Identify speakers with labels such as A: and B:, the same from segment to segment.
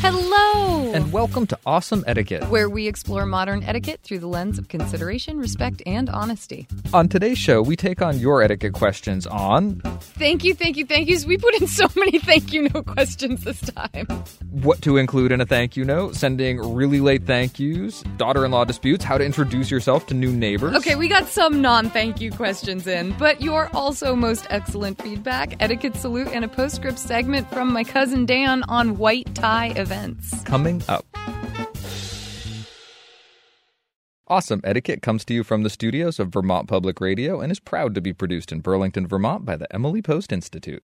A: Hello!
B: And welcome to Awesome Etiquette.
A: where we explore modern etiquette through the lens of consideration, respect, and honesty.
B: On today's show, we take on your etiquette questions on
A: Thank you, thank you, thank yous. We put in so many thank you no questions this time.
B: what to include in a thank you note, sending really late thank yous, daughter in law disputes, how to introduce yourself to new neighbors.
A: Okay, we got some non thank you questions in, but your also most excellent feedback, etiquette salute, and a postscript segment from my cousin Dan on white tie events.
B: Coming up. Awesome Etiquette comes to you from the studios of Vermont Public Radio and is proud to be produced in Burlington, Vermont by the Emily Post Institute.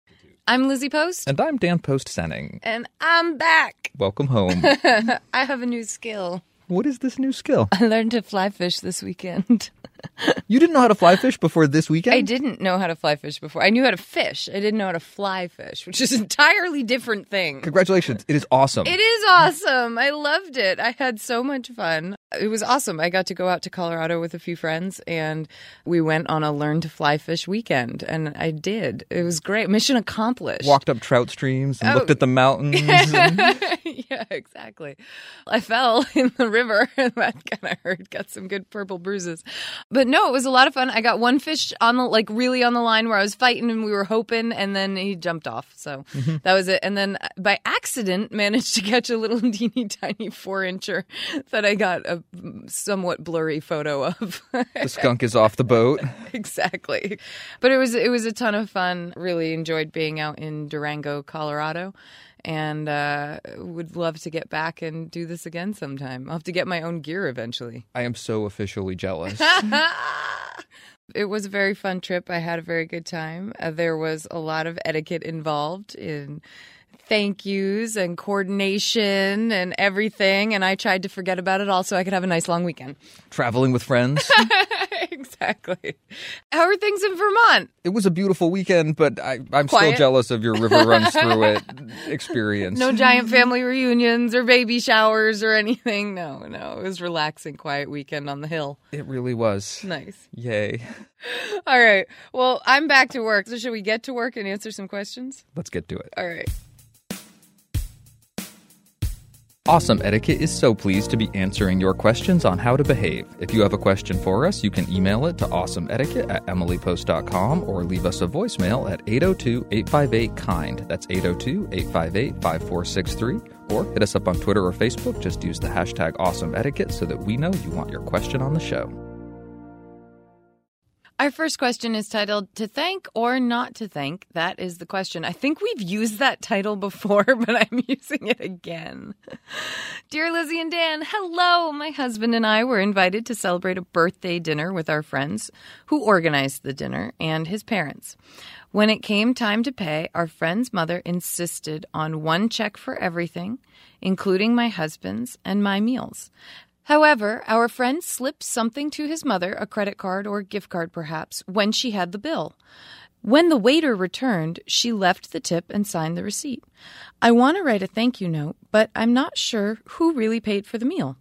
A: I'm Lizzie Post,
B: And I'm Dan Post Senning.
A: and I'm back.
B: Welcome home.
A: I have a new skill.
B: what is this new skill?
A: I learned to fly fish this weekend.
B: You didn't know how to fly fish before this weekend?
A: I didn't know how to fly fish before. I knew how to fish. I didn't know how to fly fish, which is an entirely different thing.
B: Congratulations. It is awesome.
A: It is awesome. I loved it. I had so much fun. It was awesome. I got to go out to Colorado with a few friends and we went on a learn to fly fish weekend and I did. It was great. Mission accomplished.
B: Walked up trout streams and
A: Oh.
B: looked at the mountains. and-
A: yeah, exactly. I fell in the river and that kind of hurt. Got some good purple bruises. But no, it was a lot of fun. I got one fish on the like really on the line where I was fighting and we were hoping and then he jumped off. So mm-hmm. that was it. And then uh, by accident managed to catch a little teeny tiny four incher that I got a somewhat blurry photo of.
B: the skunk is off the boat.
A: exactly. But it was it was a ton of fun. Really enjoyed being out in Durango, Colorado, and uh, would love to get back and do this again sometime. I'll have to get my own gear eventually.
B: I am so officially jealous.
A: It was a very fun trip. I had a very good time. Uh, there was a lot of etiquette involved in thank yous and coordination and everything. And I tried to forget about it all so I could have a nice long weekend.
B: Traveling with friends.
A: exactly. How are things in Vermont?
B: It was a beautiful weekend, but I, I'm still jealous of your river runs through it experience.
A: No giant family reunions or baby showers or anything. No, no. It was relaxing, quiet weekend on the hill.
B: It really was.
A: Nice.
B: Yay.
A: All right. Well, I'm back to work. So, should we get to work and answer some questions?
B: Let's get to it.
A: All right.
B: Awesome Etiquette is so pleased to be answering your questions on how to behave. If you have a question for us, you can email it to awesomeetiquette at emilypost.com or leave us a voicemail at 802 858 KIND. That's 802 858 5463. Or hit us up on Twitter or Facebook. Just use the hashtag awesome etiquette so that we know you want your question on the show.
A: Our first question is titled To Thank or Not to Thank? That is the question. I think we've used that title before, but I'm using it again. Dear Lizzie and Dan, hello. My husband and I were invited to celebrate a birthday dinner with our friends who organized the dinner and his parents. When it came time to pay, our friend's mother insisted on one check for everything, including my husband's and my meals. However, our friend slipped something to his mother, a credit card or gift card perhaps, when she had the bill. When the waiter returned, she left the tip and signed the receipt. I want to write a thank you note, but I'm not sure who really paid for the meal.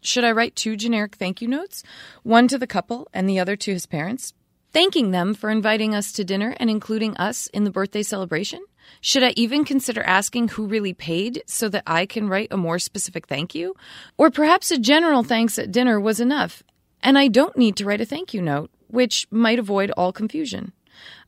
A: Should I write two generic thank you notes, one to the couple and the other to his parents, thanking them for inviting us to dinner and including us in the birthday celebration? Should I even consider asking who really paid so that I can write a more specific thank you? Or perhaps a general thanks at dinner was enough, and I don't need to write a thank you note, which might avoid all confusion.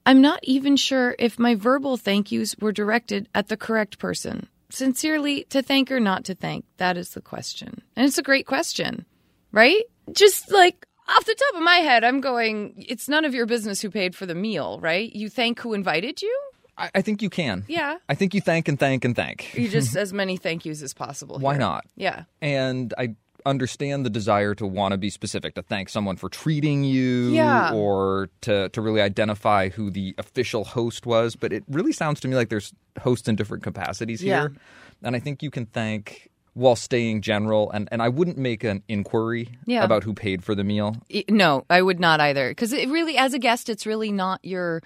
A: I'm not even sure if my verbal thank yous were directed at the correct person. Sincerely, to thank or not to thank, that is the question. And it's a great question, right? Just like, Off the top of my head, I'm going, it's none of your business who paid for the meal, right? You thank who invited you?
B: I, I think you can.
A: Yeah.
B: I think you thank and thank and thank.
A: You just as many thank yous as possible.
B: Why
A: here.
B: not?
A: Yeah.
B: And I understand the desire to want to be specific, to thank someone for treating you,
A: Yeah.
B: or to, to really identify who the official host was. But it really sounds to me like there's hosts in different capacities
A: Yeah.
B: here. And I think you can thank while staying general. And, and I wouldn't make an inquiry
A: Yeah.
B: about who paid for the meal.
A: No, I would not either. Because it really, as a guest, it's really not your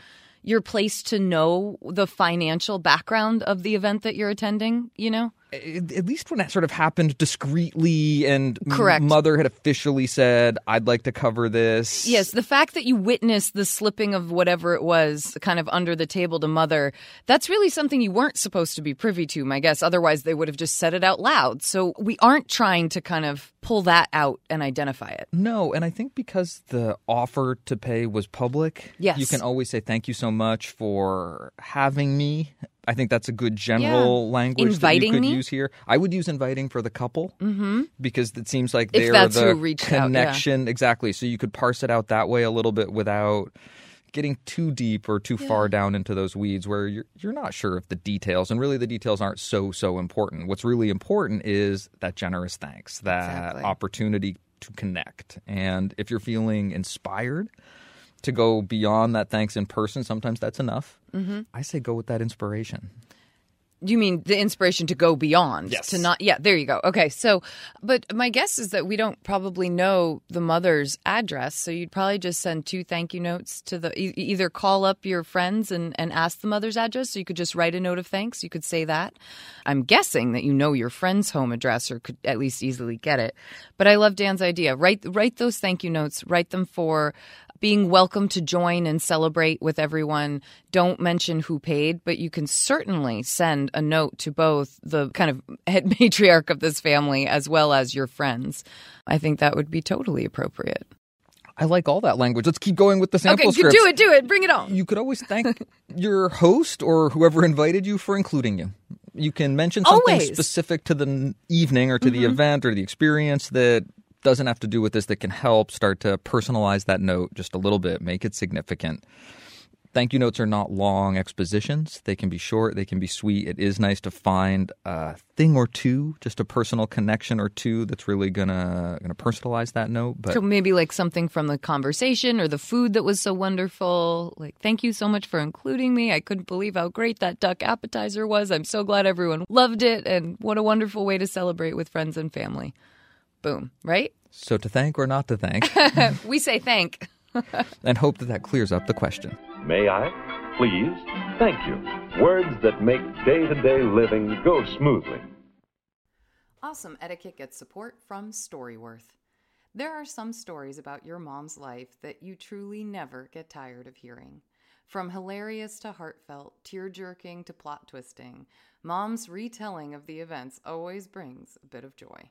A: your place to know the financial background of the event that you're attending. You know.
B: At at least when that sort of happened discreetly and
A: Correct.
B: mother had officially said, I'd like to cover this.
A: Yes, the fact that you witnessed the slipping of whatever it was kind of under the table to mother, that's really something you weren't supposed to be privy to, my guess. Otherwise, they would have just said it out loud. So we aren't trying to kind of pull that out and identify it.
B: No, and I think because the offer to pay was public,
A: Yes.
B: you can always say thank you so much for having me. I think that's a good general
A: Yeah.
B: language
A: Inviting
B: that you could
A: me?
B: use here. I would use inviting for the couple mm-hmm. because it seems like they're the
A: reached out, yeah.
B: connection exactly. So you could parse it out that way a little bit without getting too deep or too far down into those weeds where you're you're not sure of the details and really the details aren't so so important. What's really important is that generous thanks, that
A: Exactly.
B: opportunity to connect. And if you're feeling inspired to go beyond that thanks in person, sometimes that's enough. Mm-hmm. I say go with that inspiration.
A: You mean the inspiration to go beyond?
B: Yes.
A: To not, yeah, there you go. Okay. So, but my guess is that we don't probably know the mother's address. So you'd probably just send two thank you notes to the, e- either call up your friends and, and ask the mother's address. So you could just write a note of thanks. You could say that. I'm guessing that you know your friend's home address or could at least easily get it. But I love Dan's idea. Write, write those thank you notes, write them for, being welcome to join and celebrate with everyone. Don't mention who paid, but you can certainly send a note to both the kind of head matriarch of this family as well as your friends. I think that would be totally appropriate.
B: I like all that language. Let's keep going with the sample
A: okay,
B: scripts.
A: do it, do it, bring it on.
B: You could always thank your host or whoever invited you for including you. You can mention something
A: Always.
B: specific to the evening or to the mm-hmm. event or the experience that doesn't have to do with this that can help start to personalize that note just a little bit, make it significant. Thank you notes are not long expositions. They can be short, they can be sweet. It is nice to find a thing or two, just a personal connection or two that's really gonna gonna personalize that note. But
A: So maybe like something from the conversation or the food that was so wonderful. Like, thank you so much for including me. I couldn't believe how great that duck appetizer was. I'm so glad everyone loved it. And what a wonderful way to celebrate with friends and family. Boom, right?
B: so to thank or not to thank,
A: We say thank.
B: and hope that that clears up the question.
C: May I? Please? Thank you. Words that make day to day living go smoothly.
A: Awesome Etiquette gets support from Storyworth. There are some stories about your mom's life that you truly never get tired of hearing. From hilarious to heartfelt, tear jerking to plot twisting, mom's retelling of the events always brings a bit of joy.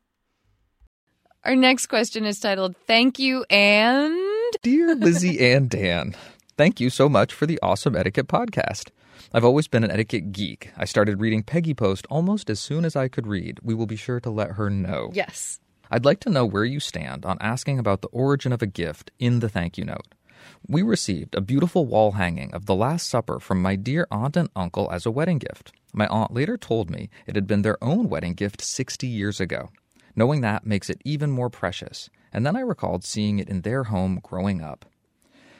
A: Our next question is titled Thank You and.
B: Dear Lizzie and Dan, thank you so much for the awesome etiquette podcast. I've always been an etiquette geek. I started reading Peggy Post almost as soon as I could read. We will be sure to let her know.
A: Yes.
B: I'd like to know where you stand on asking about the origin of a gift in the thank you note. We received a beautiful wall hanging of the Last Supper from my dear aunt and uncle as a wedding gift. My aunt later told me it had been their own wedding gift 60 years ago. Knowing that makes it even more precious, and then I recalled seeing it in their home growing up.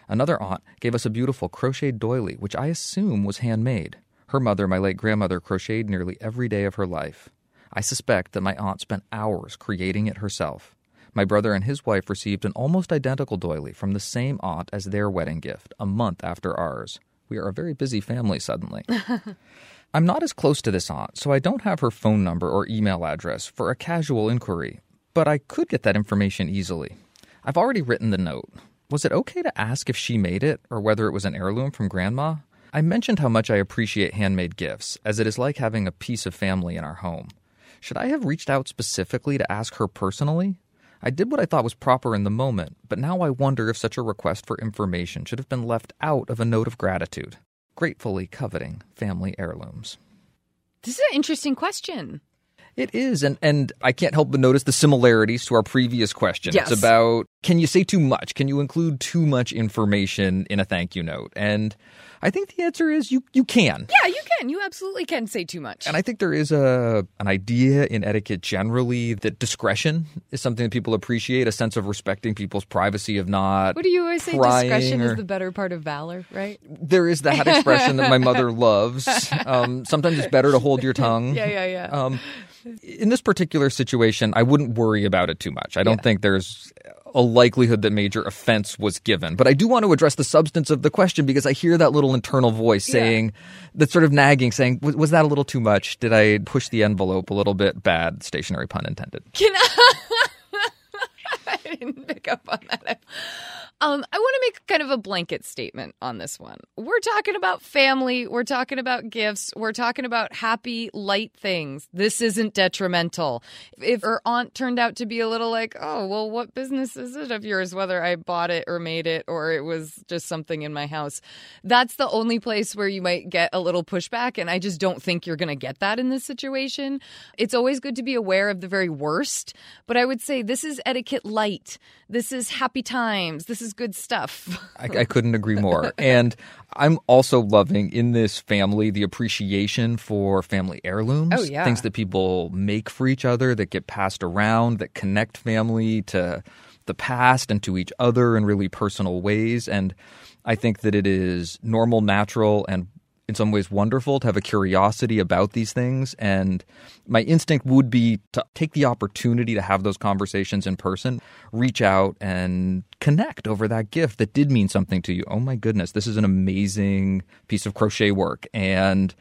B: Another aunt gave us a beautiful crocheted doily, which I assume was handmade. Her mother, my late grandmother, crocheted nearly every day of her life. I suspect that my aunt spent hours creating it herself. My brother and his wife received an almost identical doily from the same aunt as their wedding gift, a month after ours. We are a very busy family suddenly. I'm not as close to this aunt, so I don't have her phone number or email address for a casual inquiry, but I could get that information easily. I've already written the note. Was it okay to ask if she made it or whether it was an heirloom from Grandma? I mentioned how much I appreciate handmade gifts, as it is like having a piece of family in our home. Should I have reached out specifically to ask her personally? I did what I thought was proper in the moment, but now I wonder if such a request for information should have been left out of a note of gratitude. Gratefully coveting family heirlooms.
A: This is an interesting question.
B: It is, and, and I can't help but notice the similarities to our previous question.
A: Yes.
B: It's about can you say too much? Can you include too much information in a thank you note? And I think the answer is you you can.
A: Yeah, you can. You absolutely can say too much.
B: And I think there is a an idea in etiquette generally that discretion is something that people appreciate, a sense of respecting people's privacy of not
A: what do you always say? Discretion
B: or-
A: is the better part of valor, right?
B: there is that expression that my mother loves. Um, sometimes it's better to hold your tongue.
A: Yeah, yeah, yeah.
B: Um, in this particular situation, I wouldn't worry about it too much. I don't
A: Yeah.
B: think there's a likelihood that major offense was given. But I do want to address the substance of the question because I hear that little internal voice saying, that's sort of nagging, saying, was, was that a little too much? Did I push the envelope a little bit? Bad, stationary pun intended.
A: Can I? I didn't pick up on that. Um, I want to make kind of a blanket statement on this one. We're talking about family. We're talking about gifts. We're talking about happy, light things. This isn't detrimental. If her aunt turned out to be a little like, oh, well, what business is it of yours, whether I bought it or made it or it was just something in my house? That's the only place where you might get a little pushback. And I just don't think you're going to get that in this situation. It's always good to be aware of the very worst. But I would say this is etiquette light. This is happy times. This is good stuff.
B: I, I couldn't agree more. And I'm also loving in this family the appreciation for family heirlooms.
A: Oh, yeah.
B: Things that people make for each other that get passed around, that connect family to the past and to each other in really personal ways. And I think that it is normal, natural, and in some ways wonderful to have a curiosity about these things. And my instinct would be to take the opportunity to have those conversations in person, reach out and connect over that gift that did mean something to you. Oh my goodness, this is an amazing piece of crochet work. And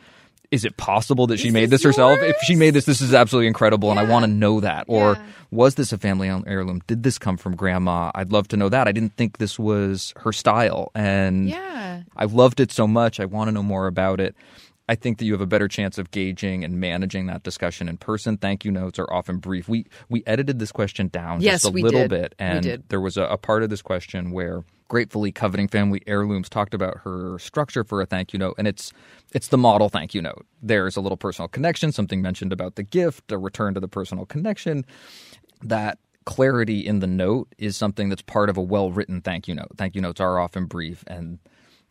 B: is it possible that she
A: Is
B: made
A: this
B: this herself? If she made this, this is absolutely incredible, and I want to know that. Or
A: Yeah.
B: was this a family heirloom? Did this come from grandma? I'd love to know that. I didn't think this was her style, and
A: yeah.
B: I loved it so much. I want to know more about it. I think that you have a better chance of gauging and managing that discussion in person. Thank you notes are often brief. We we edited this question down
A: Yes,
B: just a little
A: did.
B: bit, and there was a, a part of this question where gratefully coveting family heirlooms talked about her structure for a thank you note, and it's it's the model thank you note. There's a little personal connection, something mentioned about the gift, a return to the personal connection. That clarity in the note is something that's part of a well written thank you note. Thank you notes are often brief and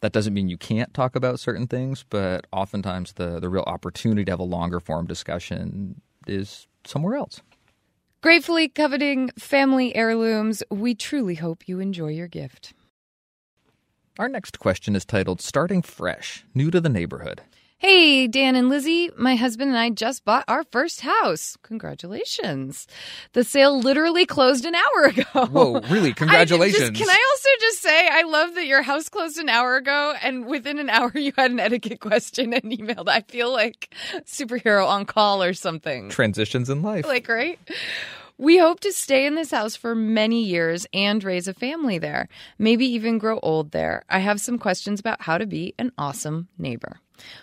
B: that doesn't mean you can't talk about certain things, but oftentimes the, the real opportunity to have a longer form discussion is somewhere else.
A: Gratefully coveting family heirlooms, we truly hope you enjoy your gift.
B: Our next question is titled Starting Fresh, New to the Neighborhood.
A: Hey, Dan and Lizzie, my husband and I just bought our first house. Congratulations. The sale literally closed an hour ago.
B: Whoa, really?
A: I
B: Congratulations.
A: just- can I also just say, I love that your house closed an hour ago and within an hour you had an etiquette question and emailed. I feel like superhero on call or something.
B: Transitions in life.
A: Like, right? We hope to stay in this house for many years and raise a family there, maybe even grow old there. I have some questions about how to be an awesome neighbor.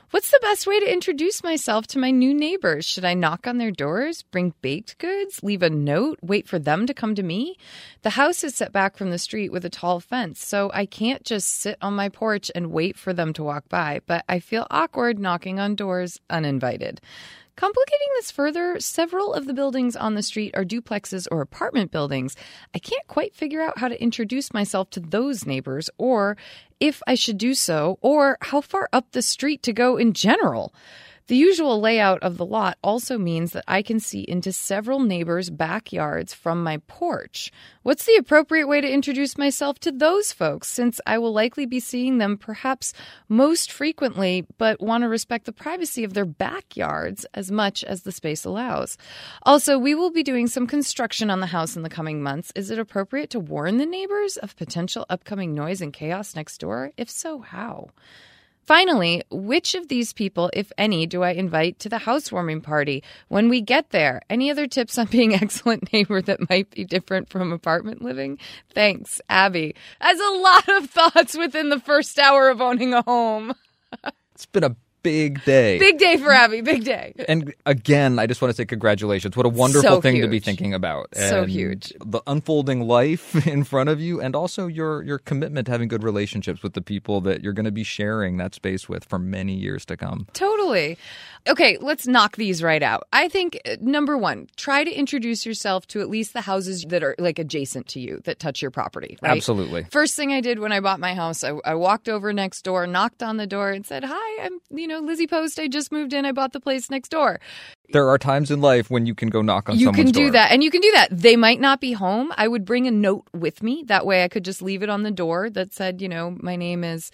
A: What's the best way to introduce myself to my new neighbors? Should I knock on their doors, bring baked goods, leave a note, wait for them to come to me? The house is set back from the street with a tall fence, so I can't just sit on my porch and wait for them to walk by, but I feel awkward knocking on doors uninvited. Complicating this further, several of the buildings on the street are duplexes or apartment buildings. I can't quite figure out how to introduce myself to those neighbors, or if I should do so, or how far up the street to go in general. The usual layout of the lot also means that I can see into several neighbors' backyards from my porch. What's the appropriate way to introduce myself to those folks since I will likely be seeing them perhaps most frequently, but want to respect the privacy of their backyards as much as the space allows? Also, we will be doing some construction on the house in the coming months. Is it appropriate to warn the neighbors of potential upcoming noise and chaos next door? If so, how? Finally, which of these people, if any, do I invite to the housewarming party when we get there? Any other tips on being excellent neighbor that might be different from apartment living? Thanks, Abby. As a lot of thoughts within the first hour of owning a home.
B: It's been a big day.
A: Big day for Abby, big day.
B: And again, I just want to say congratulations. What a wonderful
A: So
B: thing to be thinking about.
A: So huge.
B: The unfolding life in front of you and also your your commitment to having good relationships with the people that you're going to be sharing that space with for many years to come.
A: Totally. Okay, let's knock these right out. I think uh, number one, try to introduce yourself to at least the houses that are like adjacent to you that touch your property. Right?
B: Absolutely.
A: First thing I did when I bought my house, I, I walked over next door, knocked on the door, and said, "Hi, I'm you know Lizzie Post. I just moved in. I bought the place next door."
B: There are times in life when you can go knock on
A: you
B: someone's
A: can do
B: door.
A: that, and you can do that. They might not be home. I would bring a note with me. That way, I could just leave it on the door that said, you know, my name is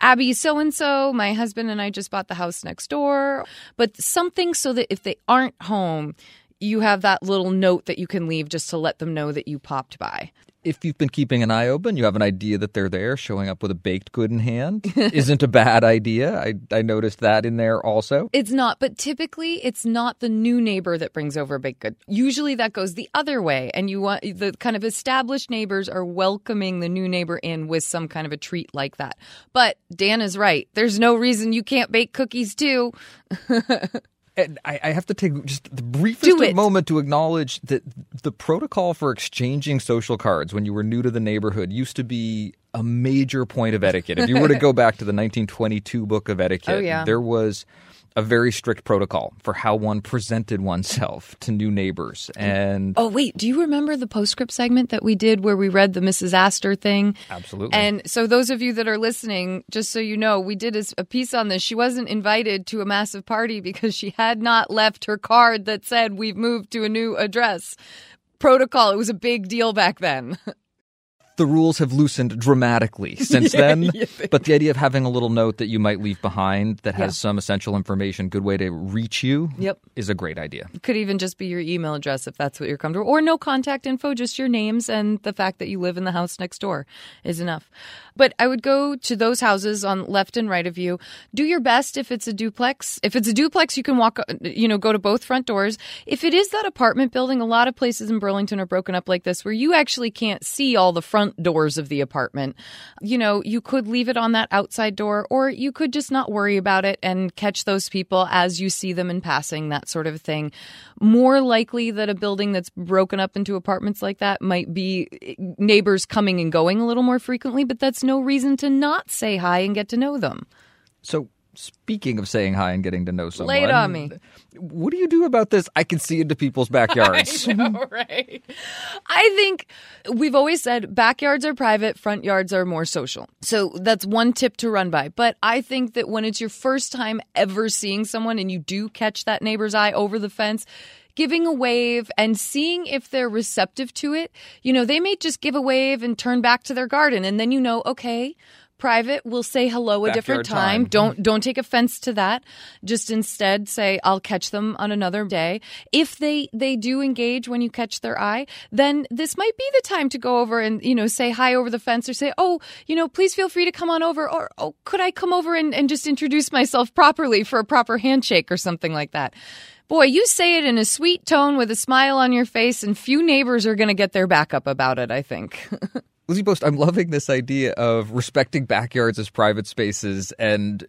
A: Abby so and so. My husband and I just bought the house next door. But something so that if they aren't home, you have that little note that you can leave just to let them know that you popped by.
B: If you've been keeping an eye open, you have an idea that they're there, showing up with a baked good in hand isn't a bad idea. I, I noticed that in there also.
A: It's not, but typically it's not the new neighbor that brings over a baked good. Usually that goes the other way, and you want the kind of established neighbors are welcoming the new neighbor in with some kind of a treat like that. But Dan is right. There's no reason you can't bake cookies too.
B: And I, I have to take just the briefest moment to acknowledge that the protocol for exchanging social cards when you were new to the neighborhood used to be a major point of etiquette. If you were to go back to the 1922 book of etiquette,
A: Oh, yeah.
B: there was a very strict protocol for how one presented oneself to new neighbors. And
A: Oh wait, do you remember the postscript segment that we did where we read the Mrs. Astor thing?
B: absolutely.
A: And so, those of you that are listening, just so you know, we did a, a piece on this. She wasn't invited to a massive party because she had not left her card that said, We've moved to a new address. Protocol, it was a big deal back then.
B: the rules have loosened dramatically since then. but the idea of having a little note that you might leave behind that has
A: Yeah.
B: some essential information, good way to reach you,
A: Yep.
B: is a great idea.
A: It Could even just be your email address if that's what you're comfortable or no contact info, just your names and the fact that you live in the house next door is enough. But I would go to those houses on left and right of you. Do your best if it's a duplex. If it's a duplex, you can walk, you know, go to both front doors. If it is that apartment building, a lot of places in Burlington are broken up like this where you actually can't see all the front doors of the apartment. You know, you could leave it on that outside door or you could just not worry about it and catch those people as you see them in passing, that sort of thing. More likely that a building that's broken up into apartments like that might be eh, neighbors coming and going a little more frequently, but that's no reason to not say hi and get to know them.
B: So, speaking of saying hi and getting to know someone,
A: Lay it on me.
B: What do you do about this? I can see into people's backyards.
A: I know, right. I think we've always said backyards are private, front yards are more social. So that's one tip to run by. But I think that when it's your first time ever seeing someone and you do catch that neighbor's eye over the fence, giving a wave and seeing if they're receptive to it. You know, they may just give a wave and turn back to their garden and then you know, okay, private, we'll say hello a
B: Backyard
A: different time.
B: time.
A: Don't don't take offense to that. Just instead say I'll catch them on another day. If they they do engage when you catch their eye, then this might be the time to go over and you know say hi over the fence or say oh you know please feel free to come on over or oh could I come over and, and just introduce myself properly for a proper handshake or something like that. Boy, you say it in a sweet tone with a smile on your face, and few neighbors are going to get their back up about it, I think.
B: Lizzie Post, I'm loving this idea of respecting backyards as private spaces and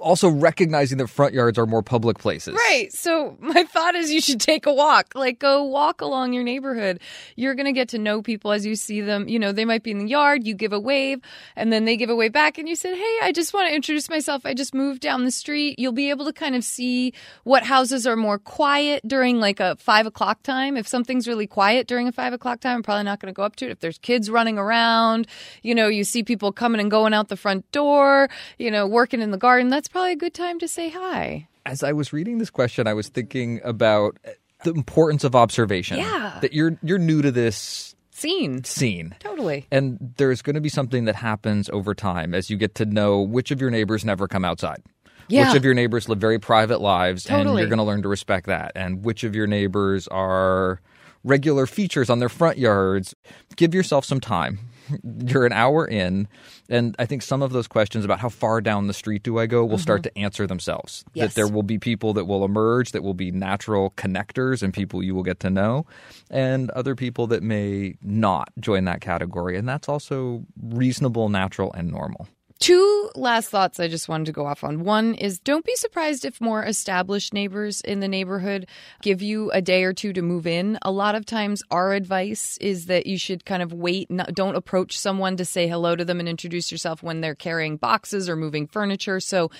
B: also recognizing that front yards are more public places.
A: Right. So my thought is you should take a walk. Like go walk along your neighborhood. You're going to get to know people as you see them. You know, they might be in the yard, you give a wave, and then they give a wave back and you said, "Hey, I just want to introduce myself. I just moved down the street." You'll be able to kind of see what houses are more quiet during like a five o'clock time. If something's really quiet during a five o'clock time, I'm probably not going to go up to it. If there's kids running around, you know, you see people coming and going out the front door, you know, working in the garden, that's probably a good time to say hi.
B: As I was reading this question, I was thinking about the importance of observation.
A: Yeah.
B: That you're you're new to this
A: Scene.
B: scene.
A: Totally.
B: And there's going to be something that happens over time as you get to know which of your neighbors never come outside.
A: Yeah.
B: Which of your neighbors live very private lives and you're going to learn to respect that. And which of your neighbors are regular features on their front yards. Give yourself some time. You're an hour in, and I think some of those questions about how far down the street do I go will start to answer themselves.
A: Mm-hmm. Yes.
B: That there will be people that will emerge that will be natural connectors and people you will get to know, and other people that may not join that category. And that's also reasonable, natural, and normal.
A: Two last thoughts I just wanted to go off on. One is don't be surprised if more established neighbors in the neighborhood give you a day or two to move in. A lot of times, our advice is that you should kind of wait, not, don't approach someone to say hello to them and introduce yourself when they're carrying boxes or moving furniture. So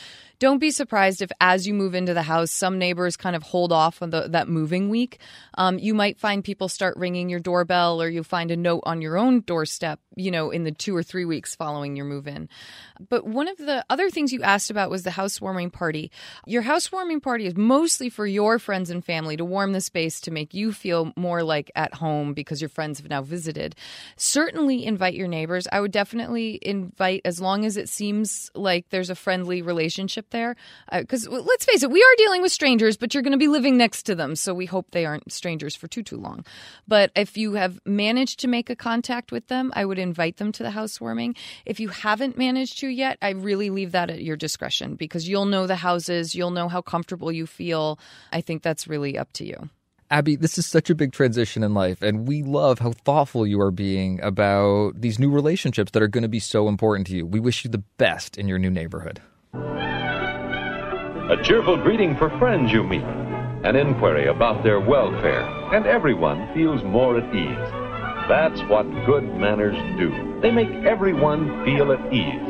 A: don't be surprised if as you move into the house, some neighbors kind of hold off on the, that moving week. Um, you might find people start ringing your doorbell or you find a note on your own doorstep, you know, in the two or three weeks following your move in. But one of the other things you asked about was the housewarming party. Your housewarming party is mostly for your friends and family to warm the space to make you feel more like at home because your friends have now visited. Certainly invite your neighbors. I would definitely invite as long as it seems like there's a friendly relationship there. Uh, because let's face it, we are dealing with strangers, but you're going to be living next to them. So we hope they aren't strangers for too, too long. But if you have managed to make a contact with them, I would invite them to the housewarming. If you haven't managed to yet, I really leave that at your discretion because you'll know the houses, you'll know how comfortable you feel. I think that's really up to you.
B: Abby, this is such a big transition in life, and we love how thoughtful you are being about these new relationships that are going to be so important to you. We wish you the best in your new neighborhood.
C: A cheerful greeting for friends you meet, an inquiry about their welfare, and everyone feels more at ease. That's what good manners do. They make everyone feel at ease.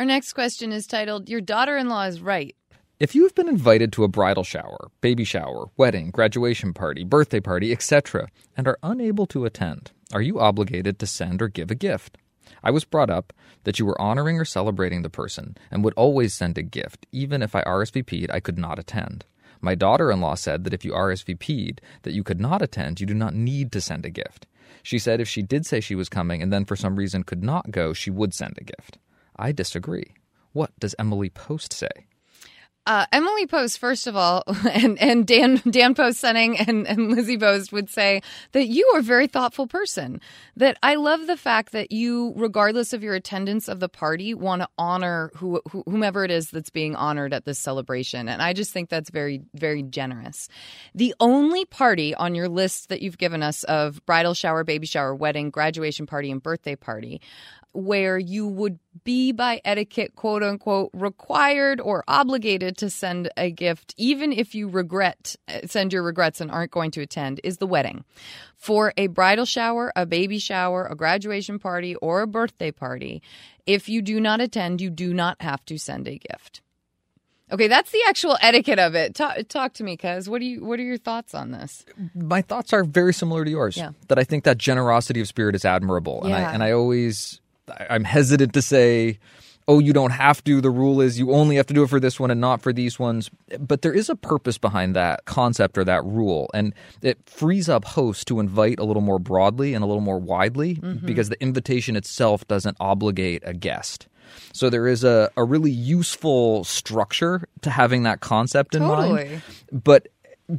A: Our next question is titled Your Daughter in Law is Right.
B: If you have been invited to a bridal shower, baby shower, wedding, graduation party, birthday party, etc., and are unable to attend, are you obligated to send or give a gift? I was brought up that you were honoring or celebrating the person and would always send a gift, even if I RSVP'd I could not attend. My daughter in law said that if you RSVP'd that you could not attend, you do not need to send a gift. She said if she did say she was coming and then for some reason could not go, she would send a gift. I disagree. What does Emily Post say?
A: Uh, Emily Post, first of all, and, and Dan Dan Post Senning and, and Lizzie Post would say that you are a very thoughtful person. That I love the fact that you, regardless of your attendance of the party, want to honor who, who, whomever it is that's being honored at this celebration. And I just think that's very, very generous. The only party on your list that you've given us of bridal shower, baby shower, wedding, graduation party, and birthday party where you would be by etiquette, quote unquote, required or obligated to send a gift, even if you regret, uh, send your regrets and aren't going to attend, is the wedding. For a bridal shower, a baby shower, a graduation party, or a birthday party, if you do not attend, you do not have to send a gift. Okay, that's the actual etiquette of it. Talk, talk to me, cuz. What do you? What are your thoughts on this?
B: My thoughts are very similar to yours.
A: Yeah.
B: That I think that generosity of spirit is admirable, and I and I always I'm hesitant to say, oh, you don't have to. The rule is you only have to do it for this one and not for these ones. But there is a purpose behind that concept or that rule, and it frees up hosts to invite a little more broadly and a little more widely
A: Mm-hmm.
B: because the invitation itself doesn't obligate a guest. So there is a, a really useful structure to having that concept in mind. But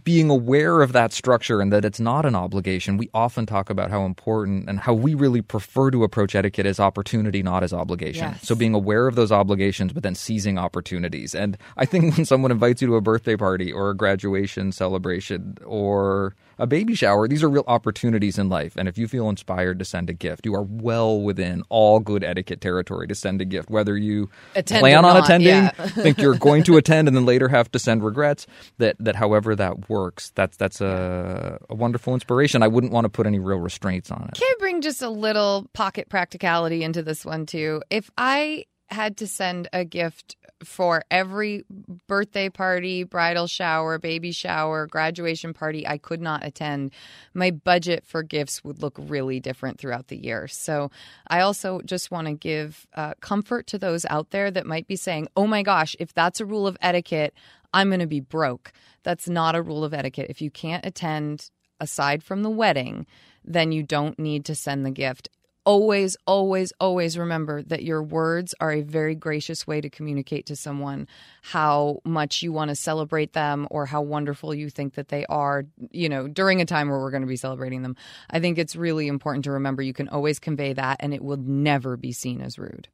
B: being aware of that structure and that it's not an obligation, we often talk about how important and how we really prefer to approach etiquette as opportunity, not as obligation.
A: Yes.
B: So being aware of those obligations, but then seizing opportunities. And I think when someone invites you to a birthday party or a graduation celebration or a baby shower, these are real opportunities in life. And if you feel inspired to send a gift, you are well within all good etiquette territory to send a gift, whether you
A: Attend
B: plan on
A: not,
B: attending,
A: yeah.
B: think you're going to attend and then later have to send regrets that that however that works that's that's a, a wonderful inspiration i wouldn't want to put any real restraints on it
A: Can I bring just a little pocket practicality into this one too? If I had to send a gift for every birthday party, bridal shower, baby shower, graduation party I could not attend, my budget for gifts would look really different throughout the year. So I also just want to give uh, comfort to those out there that might be saying, oh my gosh, if that's a rule of etiquette, I'm going to be broke. That's not a rule of etiquette. If you can't attend aside from the wedding, then you don't need to send the gift. Always, always, always remember that your words are a very gracious way to communicate to someone how much you want to celebrate them or how wonderful you think that they are, you know, during a time where we're going to be celebrating them. I think it's really important to remember you can always convey that and it will never be seen as rude.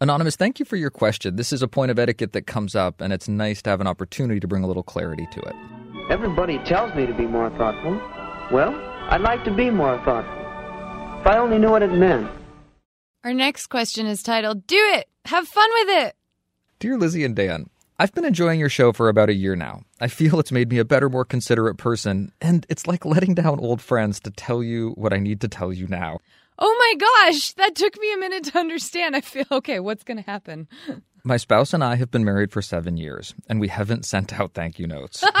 B: anonymous thank you for your question this is a point of etiquette that comes up and it's nice to have an opportunity to bring a little clarity to it
D: Everybody tells me to be more thoughtful. Well, I'd like to be more thoughtful. If I only knew what it meant.
A: Our next question is titled Do It! Have fun with it!
B: Dear Lizzie and Dan, I've been enjoying your show for about a year now. I feel it's made me a better, more considerate person, and it's like letting down old friends to tell you what I need to tell you now.
A: Oh my gosh, that took me a minute to understand. I feel okay, what's going to happen?
B: My spouse and I have been married for seven years, and we haven't sent out thank you notes.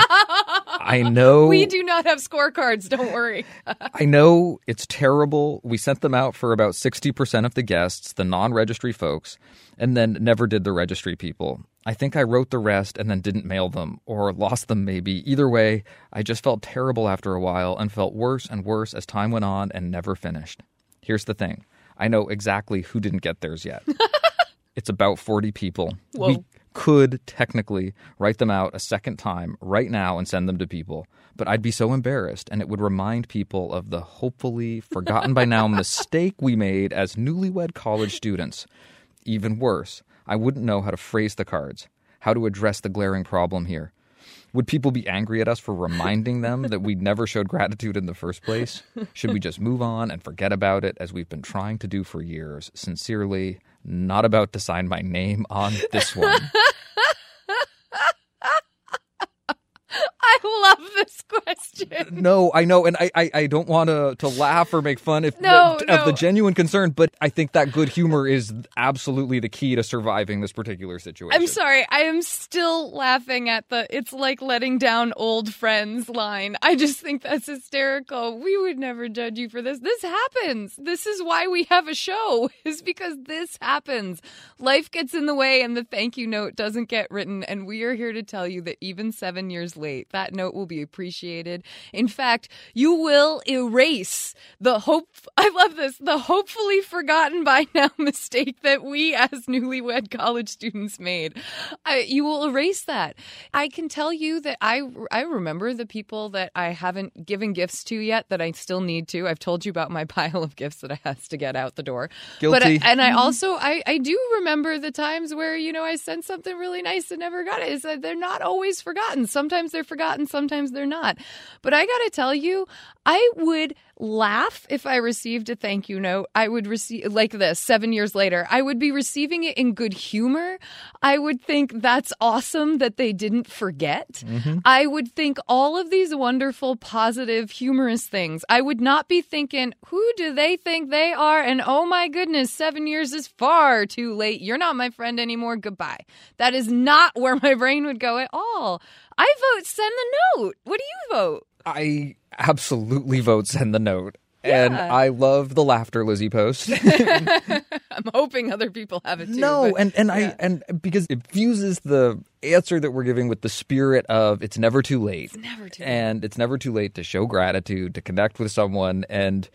B: I know.
A: We do not have scorecards, don't worry.
B: I know it's terrible. We sent them out for about 60% of the guests, the non registry folks, and then never did the registry people. I think I wrote the rest and then didn't mail them or lost them maybe. Either way, I just felt terrible after a while and felt worse and worse as time went on and never finished. Here's the thing I know exactly who didn't get theirs yet. it's about 40 people.
A: Whoa.
B: We could technically write them out a second time right now and send them to people, but I'd be so embarrassed and it would remind people of the hopefully forgotten by now mistake we made as newlywed college students. Even worse, I wouldn't know how to phrase the cards, how to address the glaring problem here. Would people be angry at us for reminding them that we never showed gratitude in the first place? Should we just move on and forget about it as we've been trying to do for years? Sincerely, not about to sign my name on this one.
A: I love this question.
B: No, I know, and I, I, I don't want to to laugh or make fun if
A: No,
B: the, of the genuine concern, but I think that good humor is absolutely the key to surviving this particular situation.
A: I'm sorry, I am still laughing at the it's like letting down old friends line. I just think that's hysterical. We would never judge you for this. This happens. This is why we have a show, is because this happens. Life gets in the way and the thank you note doesn't get written. And we are here to tell you that even seven years late, that note will be appreciated In fact, you will erase the hope. I love this. The hopefully forgotten by now mistake that we as newlywed college students made. I, you will erase that. I can tell you that I I remember the people that I haven't given gifts to yet that I still need to. I've told you about my pile of gifts that I has to get out the door. But I,
B: Guilty.
A: and I mm-hmm. also I I do remember the times where you know I sent something really nice and never got it. Is that uh, they're not always forgotten. Sometimes they're forgotten, sometimes they're not. But I got to tell you, I would laugh if I received a thank you note. I would receive like this 7 years later. I would be receiving it in good humor. I would think that's awesome that they didn't forget. Mm-hmm. I would think all of these wonderful, positive, humorous things. I would not be thinking, who do they think they are? And oh my goodness, seven years is far too late. You're not my friend anymore. Goodbye. That is not where my brain would go at all. I vote send the note. What do you vote?
B: I absolutely vote send the note. And I love the laughter Lizzie post.
A: I'm hoping other people have it too.
B: no,
A: but-
B: and and
A: yeah.
B: I and because it fuses the answer that we're giving with the spirit of it's never too late. It's
A: never too
B: and it's never too late to show gratitude, to connect with someone and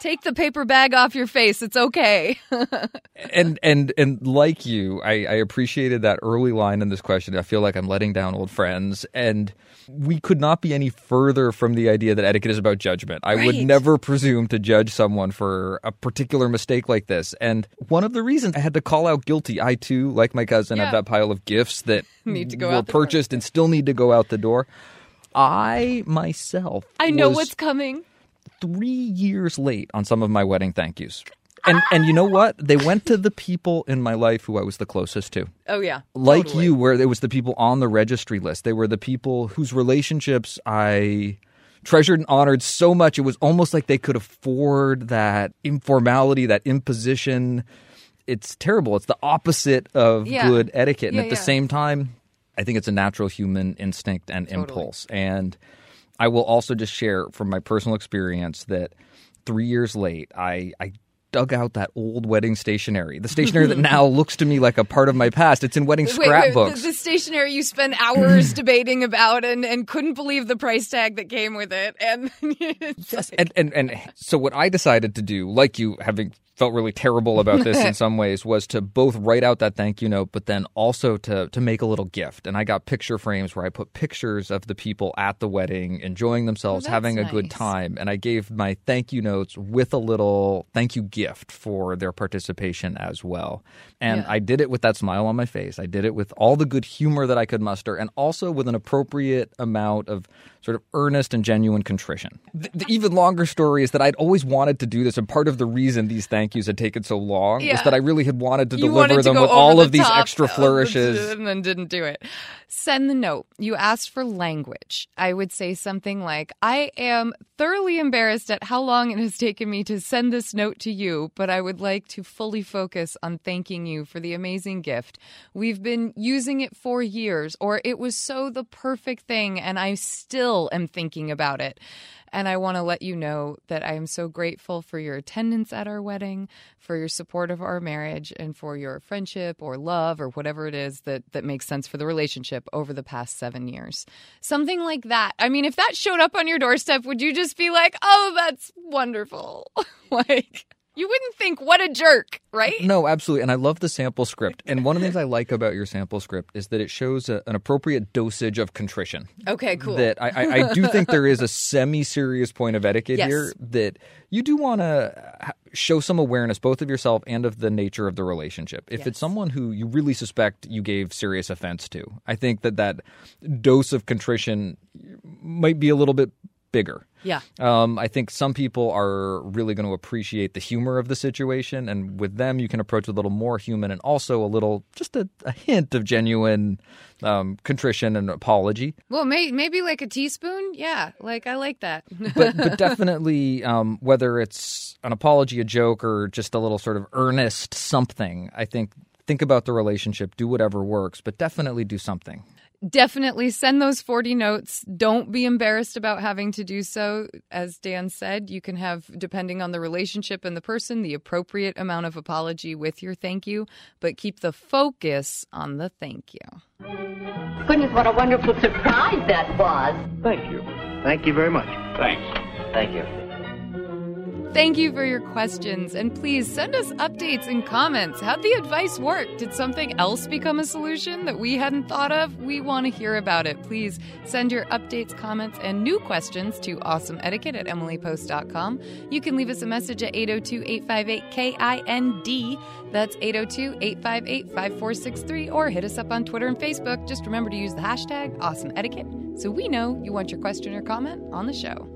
A: take the paper bag off your face. It's okay.
B: and and and like you, I, I appreciated that early line in this question. I feel like I'm letting down old friends, and we could not be any further from the idea that etiquette is about judgment. I would never presume to judge someone for a particular mistake like this. And one of the reasons I had to call out guilty, I too, like my cousin,
A: Yeah.
B: have that pile of gifts that
A: Need to go
B: were
A: the door.
B: purchased and still need to go out the door. I myself,
A: I know
B: was
A: what's coming.
B: Three years late on some of my wedding thank yous. And and you know what? They went to the people in my life who I was the closest to.
A: Oh yeah.
B: Like
A: Totally.
B: you, where it was the people on the registry list. They were the people whose relationships I treasured and honored so much it was almost like they could afford that informality, that imposition. It's terrible. It's the opposite of
A: Yeah.
B: good etiquette. And
A: Yeah,
B: at the same time, I think it's a natural human instinct and
A: Totally.
B: impulse. And I will also just share from my personal experience that three years late, I, I dug out that old wedding stationery, the stationery that now looks to me like a part of my past. It's in wedding scrapbooks.
A: the, the stationery you spent hours debating about and, and couldn't believe the price tag that came with it. And
B: Yes,
A: like-
B: and, and and so what I decided to do, like you, having felt really terrible about this in some ways, was to both write out that thank you note, but then also to to make a little gift. And I got picture frames where I put pictures of the people at the wedding enjoying themselves,
A: that's
B: having a good time, and I gave my thank you notes with a little thank you gift for their participation as well. And
A: Yeah.
B: I did it with that smile on my face. I did it with all the good humor that I could muster, and also with an appropriate amount of sort of earnest and genuine contrition. The, the even longer story is that I'd always wanted to do this, and part of the reason these thank yous had taken so long
A: Yeah.
B: was that I really had wanted to
A: you
B: deliver
A: wanted to
B: them with all
A: the
B: of these extra flourishes.
A: and then didn't do it. Send the note. You asked for language. I would say something like, I am thoroughly embarrassed at how long it has taken me to send this note to you, but I would like to fully focus on thanking you for the amazing gift. We've been using it for years, or it was so the perfect thing, and I still am thinking about it. And I want to let you know that I am so grateful for your attendance at our wedding, for your support of our marriage, and for your friendship or love or whatever it is that, that makes sense for the relationship over the past seven years. Something like that. I mean, if that showed up on your doorstep, would you just be like, oh, that's wonderful? like, you wouldn't think, what a jerk, right?
B: No, absolutely. And I love the sample script. And one of the things I like about your sample script is that it shows a, an appropriate dosage of contrition.
A: Okay, cool.
B: That I, I, I do think there is a semi serious point of etiquette
A: Yes.
B: here that you do want to show some awareness both of yourself and of the nature of the relationship. If
A: Yes.
B: it's someone who you really suspect you gave serious offense to, I think that that dose of contrition might be a little bit bigger.
A: Yeah.
B: Um, I think some people are really going to appreciate the humor of the situation, and with them, you can approach a little more human and also a little, just a, a hint of genuine um, contrition and apology.
A: Well, may, maybe like a teaspoon. Yeah, like I like that.
B: But but definitely, um, whether it's an apology, a joke, or just a little sort of earnest something, I think think about the relationship, do whatever works, but definitely do something.
A: Definitely send those 40 notes. Don't be embarrassed about having to do so. As Dan said, you can have, depending on the relationship and the person, the appropriate amount of apology with your thank you, but keep the focus on the thank you.
E: Goodness, what a wonderful surprise that was.
C: Thank you.
E: Thank you very much.
C: Thanks.
D: Thank you.
A: Thank you for your questions, and please send us updates and comments. How'd the advice work? Did something else become a solution that we hadn't thought of? We want to hear about it. Please send your updates, comments, and new questions to awesomeetiquette at emilypost.com. You can leave us a message at 802 858 KIND. That's 802 858 5463, or hit us up on Twitter and Facebook. Just remember to use the hashtag awesomeetiquette so we know you want your question or comment on the show.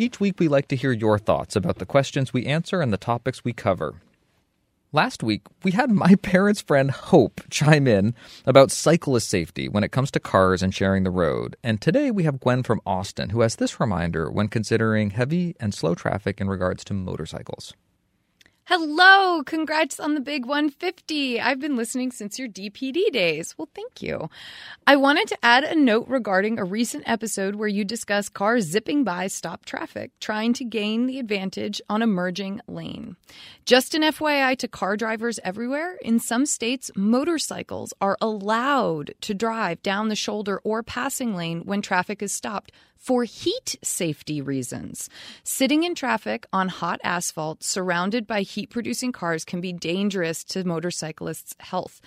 B: Each week, we like to hear your thoughts about the questions we answer and the topics we cover. Last week, we had my parents' friend Hope chime in about cyclist safety when it comes to cars and sharing the road. And today, we have Gwen from Austin who has this reminder when considering heavy and slow traffic in regards to motorcycles.
A: Hello, congrats on the big 150. I've been listening since your DPD days. Well, thank you. I wanted to add a note regarding a recent episode where you discuss cars zipping by stop traffic, trying to gain the advantage on a merging lane. Just an FYI to car drivers everywhere, in some states, motorcycles are allowed to drive down the shoulder or passing lane when traffic is stopped for heat safety reasons. Sitting in traffic on hot asphalt surrounded by heat producing cars can be dangerous to motorcyclists' health,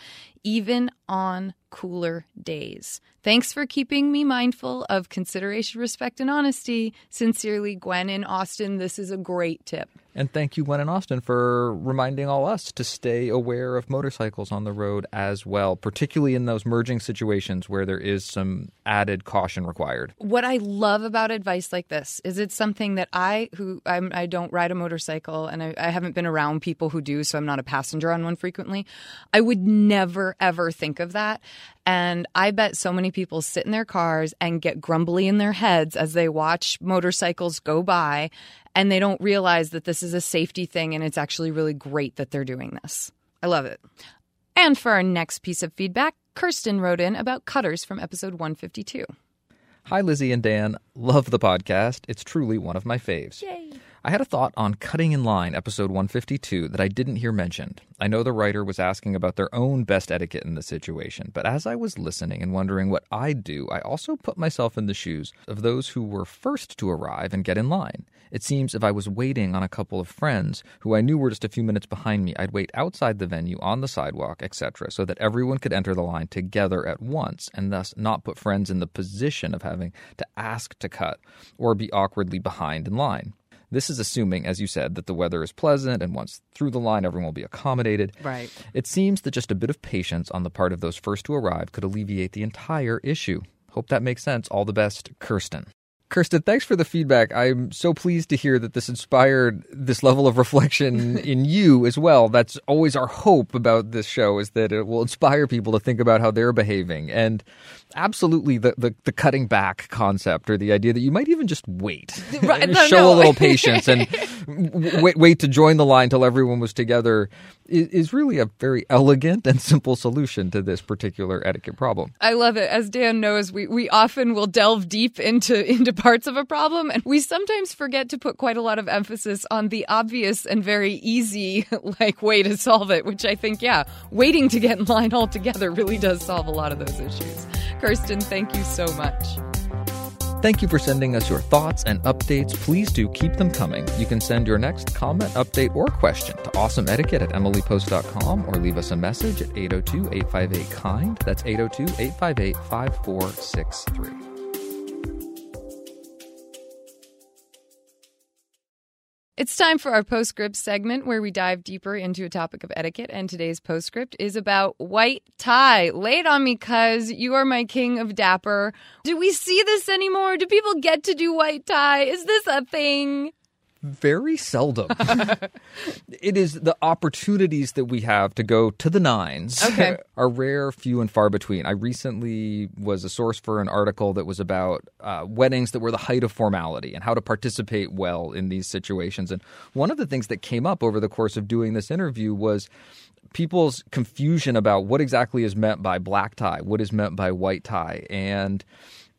A: even on cooler days. Thanks for keeping me mindful of consideration, respect, and honesty. Sincerely, Gwen in Austin. This is a great tip.
B: And thank you, Gwen and Austin, for reminding all us to stay aware of motorcycles on the road as well, particularly in those merging situations where there is some added caution required.
A: What I love about advice like this is it's something that I, who I'm, I don't ride a motorcycle and I, I haven't been around people who do, so I'm not a passenger on one frequently. I would never, ever think of that. And I bet so many people sit in their cars and get grumbly in their heads as they watch motorcycles go by and they don't realize that this is a safety thing and it's actually really great that they're doing this. I love it. And for our next piece of feedback, Kirsten wrote in about cutters from episode 152.
B: Hi, Lizzie and Dan. Love the podcast. It's truly one of my faves.
A: Yay.
B: I had a thought on Cutting in Line, episode 152, that I didn't hear mentioned. I know the writer was asking about their own best etiquette in the situation, but as I was listening and wondering what I'd do, I also put myself in the shoes of those who were first to arrive and get in line. It seems if I was waiting on a couple of friends who I knew were just a few minutes behind me, I'd wait outside the venue on the sidewalk, etc., so that everyone could enter the line together at once and thus not put friends in the position of having to ask to cut or be awkwardly behind in line. This is assuming, as you said, that the weather is pleasant and once through the line, everyone will be accommodated.
A: Right.
B: It seems that just a bit of patience on the part of those first to arrive could alleviate the entire issue. Hope that makes sense. All the best, Kirsten. Kirsten, thanks for the feedback. I'm so pleased to hear that this inspired this level of reflection in you as well. That's always our hope about this show is that it will inspire people to think about how they're behaving. And absolutely the, the, the cutting back concept or the idea that you might even just wait.
A: Right, no,
B: show
A: no.
B: a little patience and w- wait, wait to join the line till everyone was together is, is really a very elegant and simple solution to this particular etiquette problem.
A: I love it. As Dan knows, we, we often will delve deep into, into parts of a problem, and we sometimes forget to put quite a lot of emphasis on the obvious and very easy like way to solve it, which I think, yeah, waiting to get in line altogether really does solve a lot of those issues. Kirsten, thank you so much.
B: Thank you for sending us your thoughts and updates. Please do keep them coming. You can send your next comment, update, or question to awesomeetiquette at emilypost.com or leave us a message at 802 858 KIND. That's 802 858 5463.
A: It's time for our postscript segment where we dive deeper into a topic of etiquette. And today's postscript is about white tie. Lay it on me, cuz you are my king of dapper. Do we see this anymore? Do people get to do white tie? Is this a thing?
B: Very seldom. it is the opportunities that we have to go to the nines
A: Okay.
B: are rare, few, and far between. I recently was a source for an article that was about uh, weddings that were the height of formality and how to participate well in these situations. And one of the things that came up over the course of doing this interview was people's confusion about what exactly is meant by black tie, what is meant by white tie. And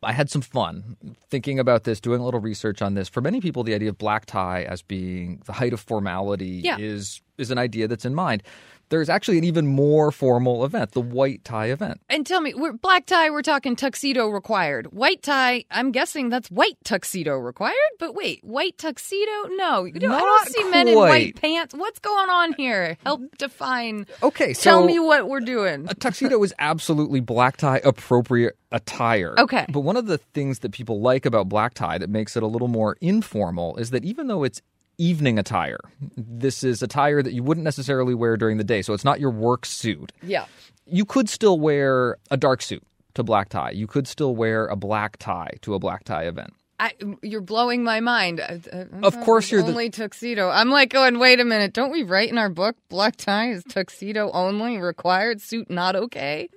B: I had some fun thinking about this, doing a little research on this. For many people, the idea of black tie as being the height of formality
A: Yeah.
B: is is an idea that's in mind. There's actually an even more formal event, the white tie event.
A: And tell me, we're black tie, we're talking tuxedo required. White tie, I'm guessing that's white tuxedo required. But wait, white tuxedo? No, you don't, I don't see men in white pants. What's going on here? Help define.
B: Okay,
A: Tell me what we're doing.
B: a tuxedo is absolutely black tie appropriate attire.
A: Okay.
B: But one of the things that people like about black tie that makes it a little more informal is that even though it's evening attire, this is attire that you wouldn't necessarily wear during the day. So it's not your work suit.
A: Yeah.
B: You could still wear a dark suit to black tie. You could still wear a black tie to a black tie event.
A: I, you're blowing my mind. I-
B: Of
A: oh,
B: course you're the-
A: only tuxedo. I'm like going, wait a minute. Don't we write in our book black tie is tuxedo only required, suit not okay?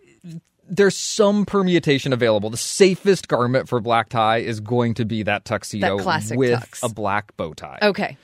B: There's some permutation available. The safest garment for black tie is going to be that tuxedo
A: That classic
B: with
A: tux.
B: a black bow tie.
A: Okay.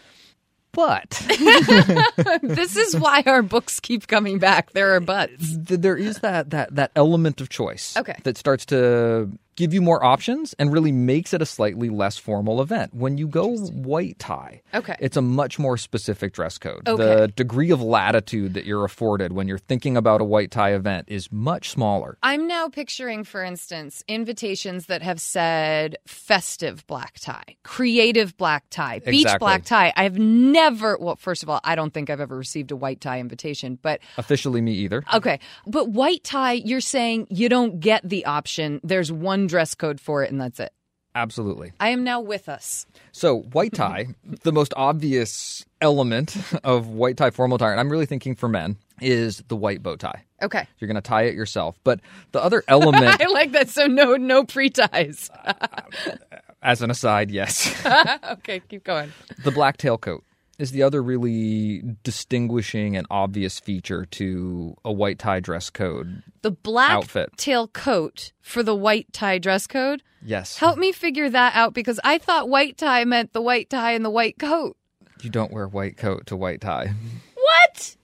B: But
A: this is why our books keep coming back. There are buts.
B: there is that that that element of choice
A: Okay.
B: that starts to give you more options and really makes it a slightly less formal event. When you go white tie,
A: Okay.
B: it's a much more specific dress code.
A: Okay.
B: The degree of latitude that you're afforded when you're thinking about a white tie event is much smaller.
A: I'm now picturing, for instance, invitations that have said festive black tie, creative black tie, beach
B: Exactly.
A: black tie. I've never, well, first of all, I don't think I've ever received a white tie invitation, but
B: Officially, me either.
A: okay. But white tie, you're saying you don't get the option. There's one dress code for it, and that's it.
B: Absolutely.
A: I am now with us.
B: So, white tie, the most obvious element of white tie formal attire, and I'm really thinking for men, is the white bow tie.
A: Okay.
B: You're going to tie it yourself. But the other element,
A: I like that. So no, no pre ties.
B: Uh, uh, as an aside, yes,
A: okay, keep going.
B: the black tailcoat is the other really distinguishing and obvious feature to a white tie dress code.
A: The black
B: Outfit.
A: tail coat for the white tie dress code.
B: Yes.
A: Help me figure that out because I thought white tie meant the white tie and the white coat.
B: You don't wear white coat to white tie.
A: What?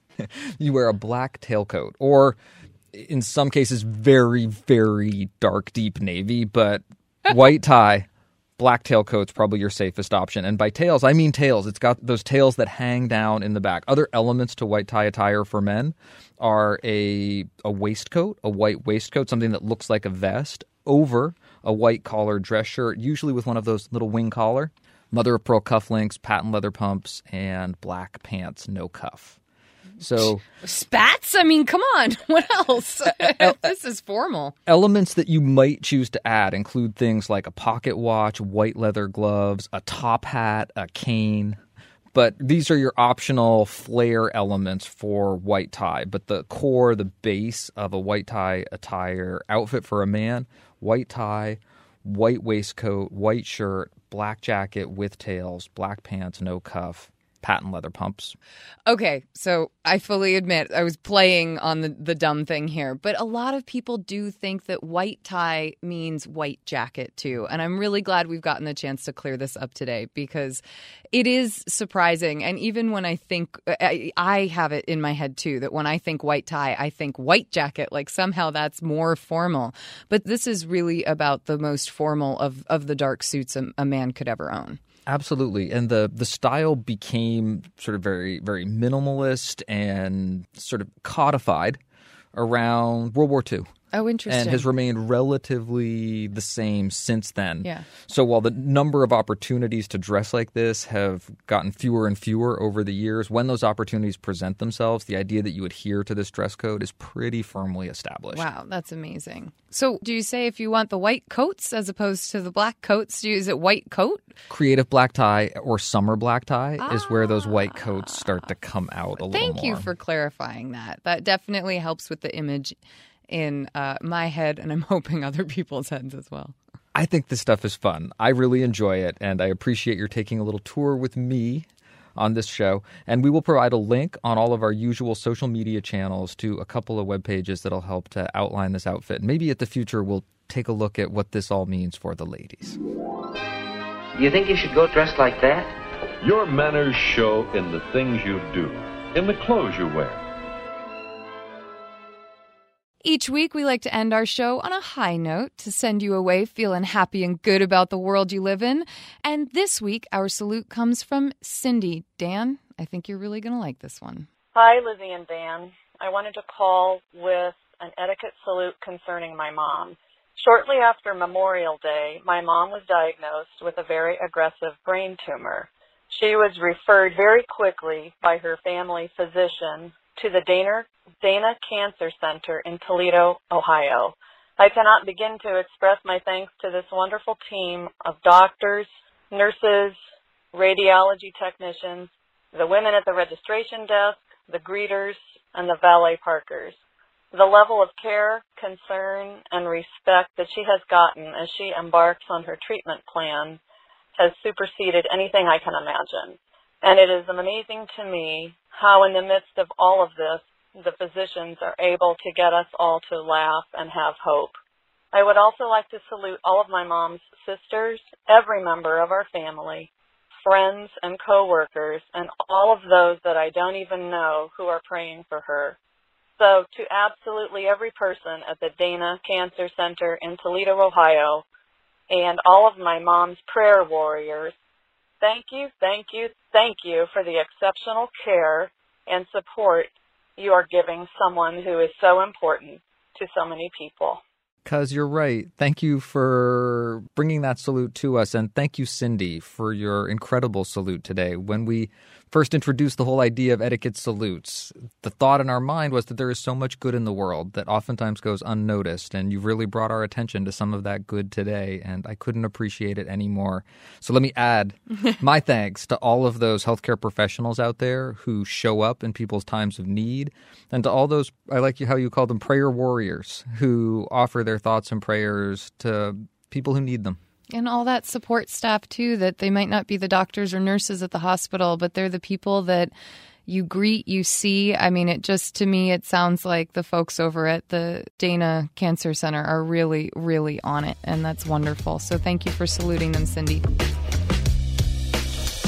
B: You wear a black tailcoat, or in some cases, very, very dark, deep navy, but white tie, black tailcoat's probably your safest option. And by tails, I mean tails. It's got those tails that hang down in the back. Other elements to white tie attire for men are a a waistcoat, a white waistcoat, something that looks like a vest over a white collar dress shirt, usually with one of those little wing collar, mother of pearl cufflinks, patent leather pumps, and black pants, no cuff. So
A: Spats? I mean, come on. What else? this is formal.
B: elements that you might choose to add include things like a pocket watch, white leather gloves, a top hat, a cane. But these are your optional flair elements for white tie. But the core, the base of a white tie attire outfit for a man, white tie, white waistcoat, white shirt, black jacket with tails, black pants, no cuff, patent leather pumps.
A: Okay, so I fully admit I was playing on the, the dumb thing here, but a lot of people do think that white tie means white jacket too. And I'm really glad we've gotten the chance to clear this up today because it is surprising. And even when I think, I, I have it in my head too, that when I think white tie, I think white jacket, like somehow that's more formal. But this is really about the most formal of, of the dark suits a, a man could ever own.
B: Absolutely. And the the style became sort of very very minimalist and sort of codified around World War II.
A: Oh, interesting.
B: And has remained relatively the same since then.
A: Yeah.
B: So while the number of opportunities to dress like this have gotten fewer and fewer over the years, when those opportunities present themselves, the idea that you adhere to this dress code is pretty firmly established.
A: Wow, that's amazing. So, do you say if you want the white coats as opposed to the black coats, do you, is it white coat?
B: Creative black tie or summer black tie is where those white coats start to ah, come out a little bit.
A: Thank
B: more.
A: you for clarifying that. That definitely helps with the image in uh, my head, and I'm hoping other people's heads as well.
B: I think this stuff is fun. I really enjoy it, and I appreciate your taking a little tour with me on this show. And we will provide a link on all of our usual social media channels to a couple of web pages that'll help to outline this outfit. Maybe at the future, we'll take a look at what this all means for the ladies.
D: You think you should go dressed like that?
C: Your manners show in the things you do, in the clothes you wear.
A: Each week, we like to end our show on a high note to send you away feeling happy and good about the world you live in. And this week, our salute comes from Cindy. Dan, I think you're really going to like this one.
E: Hi, Lizzie and Dan. I wanted to call with an etiquette salute concerning my mom. Shortly after Memorial Day, my mom was diagnosed with a very aggressive brain tumor. She was referred very quickly by her family physician to the Dana, Dana Cancer Center in Toledo, Ohio. I cannot begin to express my thanks to this wonderful team of doctors, nurses, radiology technicians, the women at the registration desk, the greeters, and the valet parkers. The level of care, concern, and respect that she has gotten as she embarks on her treatment plan has superseded anything I can imagine. And it is amazing to me how in the midst of all of this, the physicians are able to get us all to laugh and have hope. I would also like to salute all of my mom's sisters, every member of our family, friends and coworkers, and all of those that I don't even know who are praying for her. So to absolutely every person at the Dana Cancer Center in Toledo, Ohio, and all of my mom's prayer warriors, thank you, thank you, thank you for the exceptional care and support you are giving someone who is so important to so many people.
B: Because you're right. Thank you for bringing that salute to us. And thank you, Cindy, for your incredible salute today. When we first introduced the whole idea of etiquette salutes, the thought in our mind was that there is so much good in the world that oftentimes goes unnoticed. And you've really brought our attention to some of that good today. And I couldn't appreciate it anymore. So let me add my thanks to all of those healthcare professionals out there who show up in people's times of need. And to all those, I like how you call them prayer warriors, who offer their thoughts and prayers to people who need them.
A: And all that support staff, too, that they might not be the doctors or nurses at the hospital, but they're the people that you greet, you see. I mean, it just, to me, it sounds like the folks over at the Dana Cancer Center are really, really on it. And that's wonderful. So thank you for saluting them, Cindy.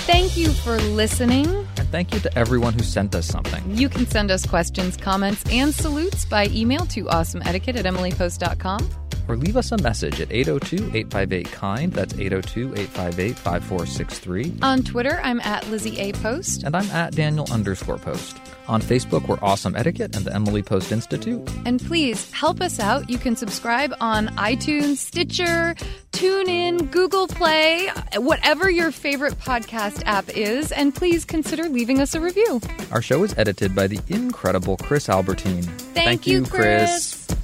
A: Thank you for listening.
B: And thank you to everyone who sent us something.
A: You can send us questions, comments, and salutes by email to awesomeetiquette at emilypost.com
B: or leave us a message at 802-858-KIND. That's 802-858-5463.
A: On Twitter, I'm at Lizzie A. Post.
B: And I'm at Daniel underscore Post. On Facebook, we're Awesome Etiquette and the Emily Post Institute.
A: And please help us out. You can subscribe on iTunes, Stitcher, TuneIn, Google Play, whatever your favorite podcast app is. And please consider leaving us a review.
B: Our show is edited by the incredible Chris Albertine.
A: Thank, Thank you, Chris. Chris.